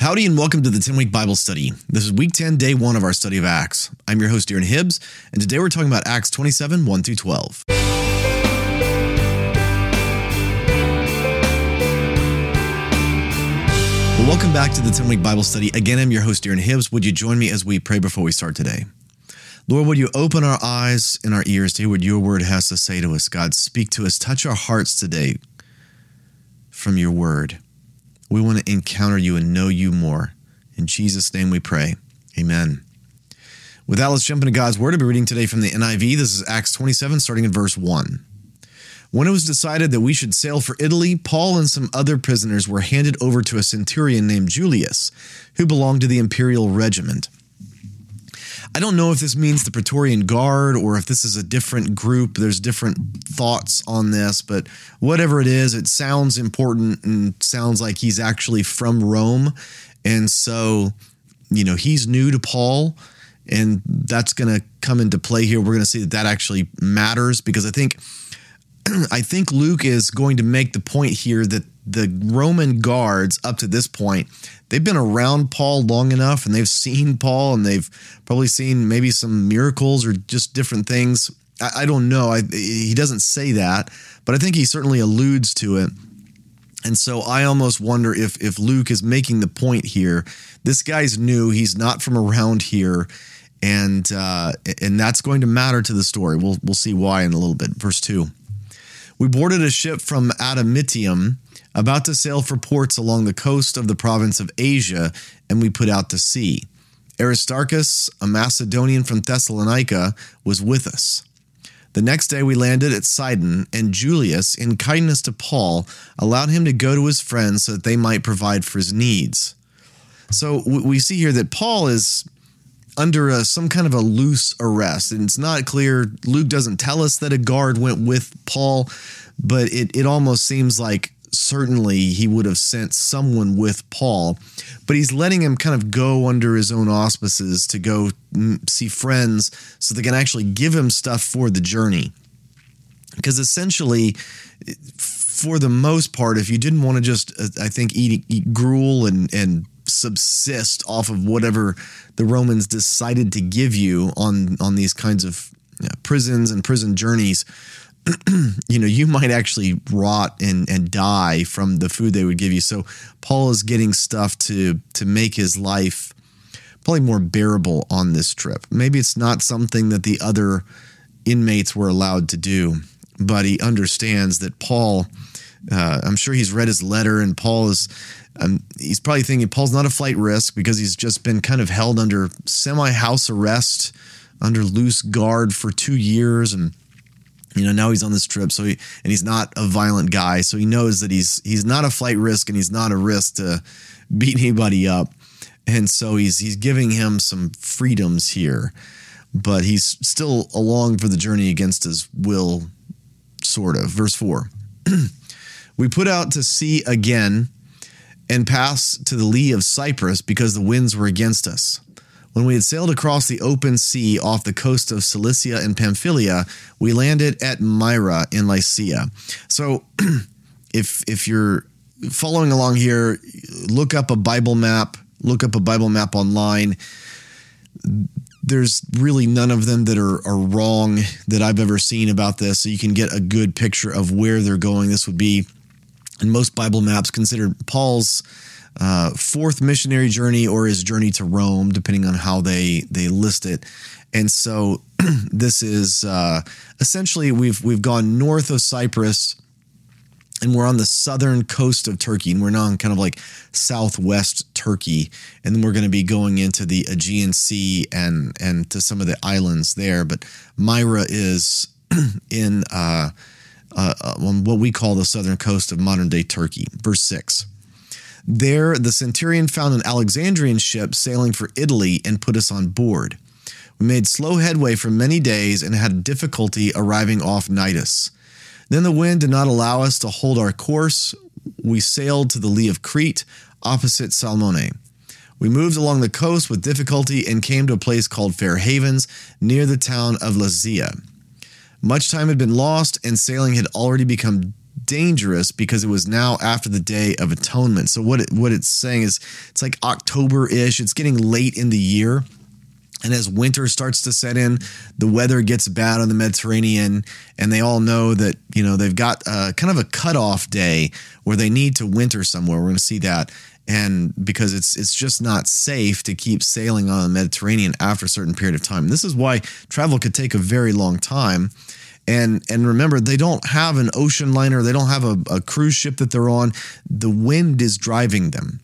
Howdy and welcome to the 10 week Bible study. This is week 10, day one of our study of Acts. I'm your host, Darren Hibbs, and today we're talking about Acts 27 1 through 12. Well, welcome back to the 10 week Bible study. Again, I'm your host, Darren Hibbs. Would you join me as we pray before we start today? Lord, would you open our eyes and our ears to hear what your word has to say to us? God, speak to us, touch our hearts today from your word. We want to encounter you and know you more. In Jesus' name we pray. Amen. With that, let's jump into God's Word. I'll be reading today from the NIV. This is Acts 27, starting in verse 1. When it was decided that we should sail for Italy, Paul and some other prisoners were handed over to a centurion named Julius, who belonged to the imperial regiment. I don't know if this means the Praetorian Guard or if this is a different group. There's different thoughts on this, but whatever it is, it sounds important and sounds like he's actually from Rome. And so, you know, he's new to Paul, and that's going to come into play here. We're going to see that that actually matters because I think. I think Luke is going to make the point here that the Roman guards up to this point, they've been around Paul long enough and they've seen Paul and they've probably seen maybe some miracles or just different things. I, I don't know. I, he doesn't say that, but I think he certainly alludes to it. And so I almost wonder if if Luke is making the point here. This guy's new. He's not from around here, and uh, and that's going to matter to the story. We'll we'll see why in a little bit. Verse two. We boarded a ship from Adramyttium about to sail for ports along the coast of the province of Asia, and we put out to sea. Aristarchus, a Macedonian from Thessalonica, was with us. The next day we landed at Sidon, and Julius, in kindness to Paul, allowed him to go to his friends so that they might provide for his needs. So we see here that Paul is under a, some kind of a loose arrest, and it's not clear. Luke doesn't tell us that a guard went with Paul, but it, it almost seems like certainly he would have sent someone with Paul, but he's letting him kind of go under his own auspices to go see friends so they can actually give him stuff for the journey. Because essentially, for the most part, if you didn't want to just, uh, I think, eat, eat gruel and, and subsist off of whatever the Romans decided to give you on, on these kinds of prisons and prison journeys, you know, you might actually rot and, and die from the food they would give you. So Paul is getting stuff to to make his life probably more bearable on this trip. Maybe it's not something that the other inmates were allowed to do, but he understands that Paul. Uh, I'm sure he's read his letter, and Paul is. Um, he's probably thinking Paul's not a flight risk because he's just been kind of held under semi house arrest, under loose guard for two years, and you know now he's on this trip so he and he's not a violent guy so he knows that he's he's not a flight risk and he's not a risk to beat anybody up. And so he's he's giving him some freedoms here but he's still along for the journey against his will sort of. Verse 4 we put out to sea again and pass to the lee of cyprus because the winds were against us when we had sailed across the open sea off the coast of Cilicia and Pamphylia, we landed at Myra in Lycia. So, if if you're following along here, look up a Bible map. Look up a Bible map online. There's really none of them that are, are wrong that I've ever seen about this. So you can get a good picture of where they're going. This would be, in most Bible maps, considered Paul's uh, fourth missionary journey or his journey to Rome, depending on how they they list it. And so this is uh, essentially we've we've gone north of Cyprus and we're on the southern coast of Turkey, and we're now in kind of like southwest Turkey, and then we're going to be going into the Aegean Sea and and to some of the islands there. But Myra is in uh, uh, on what we call the southern coast of modern day Turkey. Verse six. There, the centurion found an Alexandrian ship sailing for Italy and put us on board. We made slow headway for many days and had difficulty arriving off Cnidus. Then the wind did not allow us to hold our course. We sailed to the lee of Crete, opposite Salmone. We moved along the coast with difficulty and came to a place called Fair Havens, near the town of Lasea. Much time had been lost, and sailing had already become dangerous because it was now after the day of atonement. So what it, what it's saying is it's like October-ish. It's getting late in the year. And as winter starts to set in, the weather gets bad on the Mediterranean, and they all know that you know they've got a, kind of a cutoff day where they need to winter somewhere. We're going to see that, and because it's it's just not safe to keep sailing on the Mediterranean after a certain period of time. This is why travel could take a very long time. And and remember, they don't have an ocean liner, they don't have a, a cruise ship that they're on. The wind is driving them.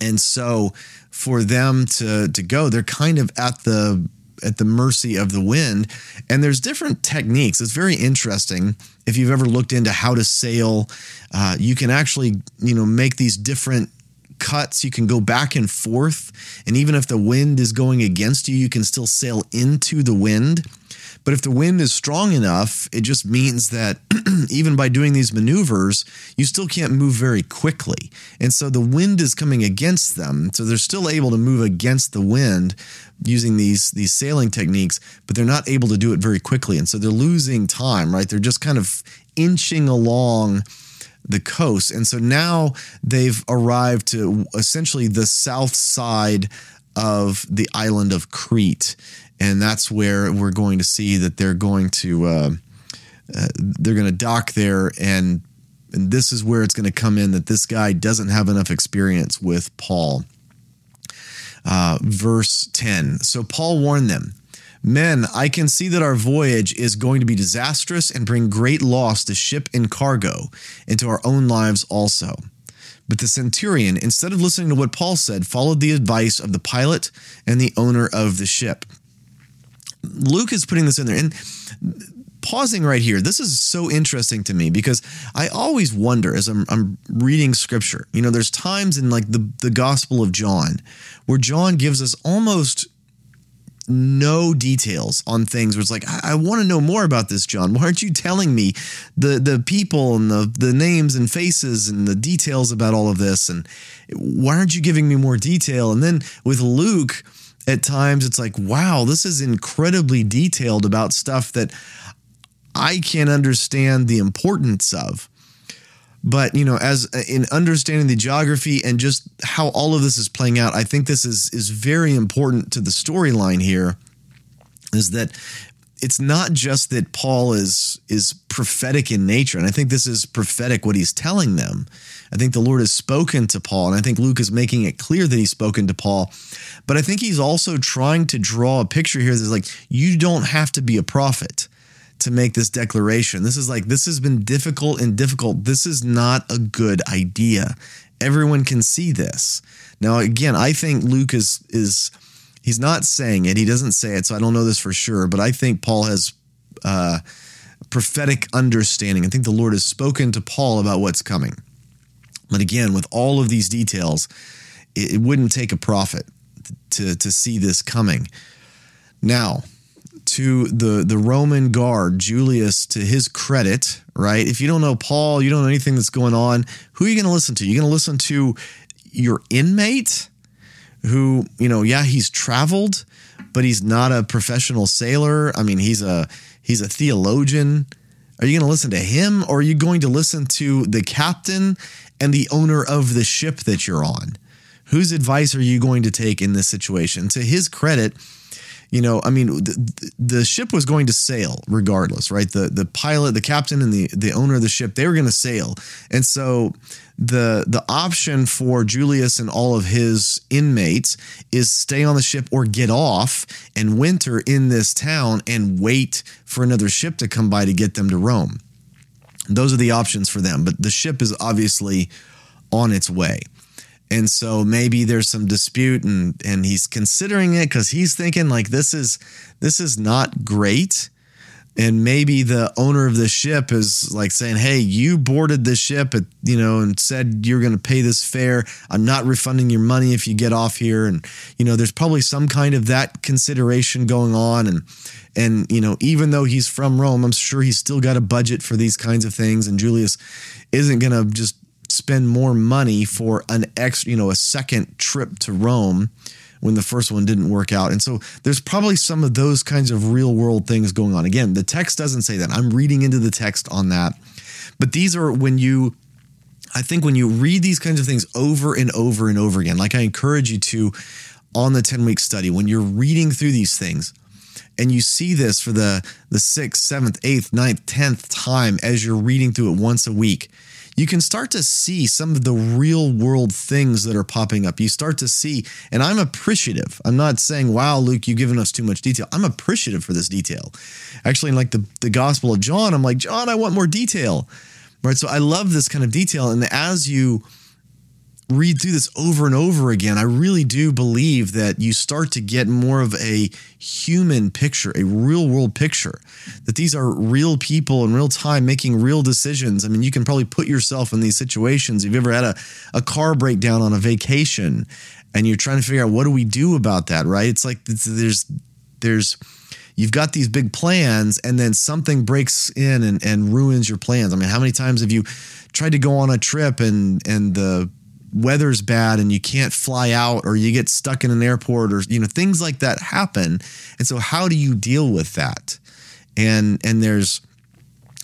And so for them to to go, they're kind of at the at the mercy of the wind. And there's different techniques. It's very interesting. If you've ever looked into how to sail, uh, you can actually you know make these different cuts. You can go back and forth, and even if the wind is going against you, you can still sail into the wind. But if the wind is strong enough, it just means that even by doing these maneuvers, you still can't move very quickly. And so the wind is coming against them. So they're still able to move against the wind using these these sailing techniques, but they're not able to do it very quickly. And so they're losing time, right? They're just kind of inching along the coast. And so now they've arrived to essentially the south side of the island of Crete and that's where we're going to see that they're going to uh, uh, they're going to dock there and and this is where it's going to come in that this guy doesn't have enough experience with Paul. Uh, verse 10. So Paul warned them, Men, I can see that our voyage is going to be disastrous and bring great loss to ship and cargo, and to our own lives also. But the centurion, instead of listening to what Paul said, followed the advice of the pilot and the owner of the ship. Luke is putting this in there. And pausing right here, this is so interesting to me because I always wonder as I'm, I'm reading scripture, you know, there's times in like the, the Gospel of John where John gives us almost no details on things. Where it's like I, I want to know more about this john. Why aren't you telling me the the people and the the names and faces and the details about all of this? And why aren't you giving me more detail? And then with luke at times it's like, wow, this is incredibly detailed about stuff that I can't understand the importance of. But, you know, as uh, in understanding the geography and just how all of this is playing out, I think this is is very important to the storyline here is that it's not just that Paul is is prophetic in nature, and I think this is prophetic what he's telling them. I think the Lord has spoken to Paul, and I think Luke is making it clear that he's spoken to Paul. But I think he's also trying to draw a picture here that's like you don't have to be a prophet to make this declaration. This is like this has been difficult and difficult. This is not a good idea. Everyone can see this. Now again, I think Luke is is He's not saying it. He doesn't say it, so I don't know this for sure. But I think Paul has uh, prophetic understanding. I think the Lord has spoken to Paul about what's coming. But again, with all of these details, it, it wouldn't take a prophet to to see this coming. Now, to the the Roman guard, Julius, to his credit, right? If you don't know Paul, you don't know anything that's going on. Who are you going to listen to? You're going to listen to your inmate who, you know, yeah, he's traveled, but he's not a professional sailor. I mean, he's a he's a theologian. Are you going to listen to him or are you going to listen to the captain and the owner of the ship that you're on? Whose advice are you going to take in this situation? To his credit, you know, I mean, the, the, ship was going to sail regardless, right? The the pilot, the captain, and the the owner of the ship, they were going to sail, and so the the option for Julius and all of his inmates is stay on the ship or get off and winter in this town and wait for another ship to come by to get them to Rome. Those are the options for them, but the ship is obviously on its way. And so maybe there's some dispute and and he's considering it cuz he's thinking like this is this is not great. And maybe the owner of the ship is like saying, "Hey, you boarded the ship, at, you know, and said you're going to pay this fare. I'm not refunding your money if you get off here." And you know, there's probably some kind of that consideration going on. And and you know, even though he's from Rome, I'm sure he's still got a budget for these kinds of things. And Julius isn't going to just spend more money for an ex, you know, a second trip to Rome when the first one didn't work out. And so there's probably some of those kinds of real world things going on. Again, the text doesn't say that. I'm reading into the text on that. But these are when you I think when you read these kinds of things over and over and over again, like I encourage you to on the 10 week study, when you're reading through these things and you see this for the, the sixth, seventh, eighth, ninth, tenth time as you're reading through it once a week, you can start to see some of the real world things that are popping up. You start to see, and I'm appreciative. I'm not saying, wow, Luke, you've given us too much detail. I'm appreciative for this detail. Actually, in like the, the Gospel of John, I'm like, John, I want more detail. Right. So I love this kind of detail. And as you read through this over and over again, I really do believe that you start to get more of a human picture, a real world picture, that these are real people in real time making real decisions. I mean, you can probably put yourself in these situations. If you've ever had a, a car breakdown on a vacation and you're trying to figure out what do we do about that, right? It's like there's, there's, you've got these big plans and then something breaks in and, and ruins your plans. I mean, how many times have you tried to go on a trip and, and the, weather's bad and you can't fly out or you get stuck in an airport or you know things like that happen. And so how do you deal with that? And and there's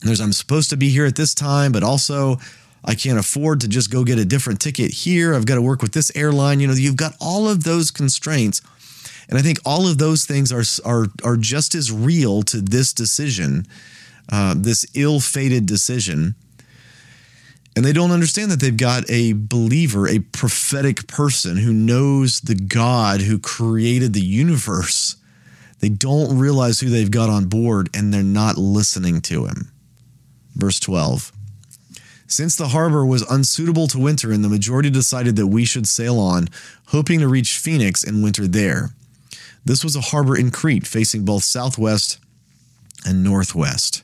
there's I'm supposed to be here at this time but also I can't afford to just go get a different ticket here. I've got to work with this airline. You know you've got all of those constraints. And I think all of those things are are are just as real to this decision uh, this ill-fated decision and they don't understand that they've got a believer, a prophetic person who knows the God who created the universe. They don't realize who they've got on board and they're not listening to him. Verse 12 Since the harbor was unsuitable to winter and the majority decided that we should sail on, hoping to reach Phoenix and winter there. This was a harbor in Crete facing both southwest and northwest.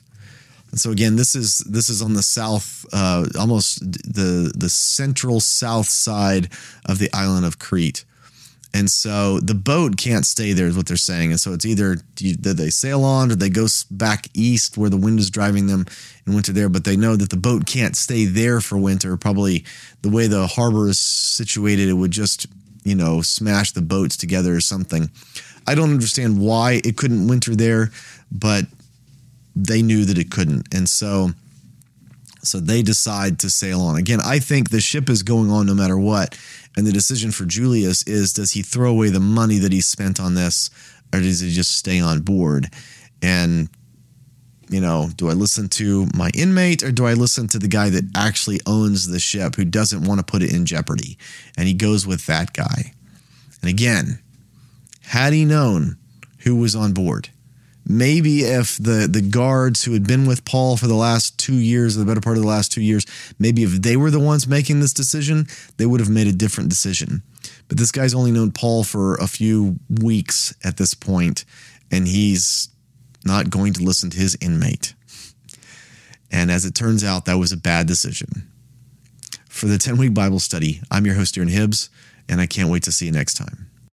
And so again, this is this is on the south, uh, almost the the central south side of the island of Crete. And so the boat can't stay there, is what they're saying. And so it's either that they sail on or they go back east where the wind is driving them in winter there. But they know that the boat can't stay there for winter. Probably the way the harbor is situated, it would just, you know, smash the boats together or something. I don't understand why it couldn't winter there, but they knew that it couldn't. And so so they decide to sail on. Again, I think the ship is going on no matter what. And the decision for Julius is does he throw away the money that he spent on this or does he just stay on board? And you know, do I listen to my inmate or do I listen to the guy that actually owns the ship who doesn't want to put it in jeopardy? And he goes with that guy. And again, had he known who was on board, maybe if the the guards who had been with Paul for the last two years, the better part of the last two years, maybe if they were the ones making this decision, they would have made a different decision. But this guy's only known Paul for a few weeks at this point, and he's not going to listen to his inmate. And as it turns out, that was a bad decision. For the 10 week Bible study, I'm your host, Darren Hibbs, and I can't wait to see you next time.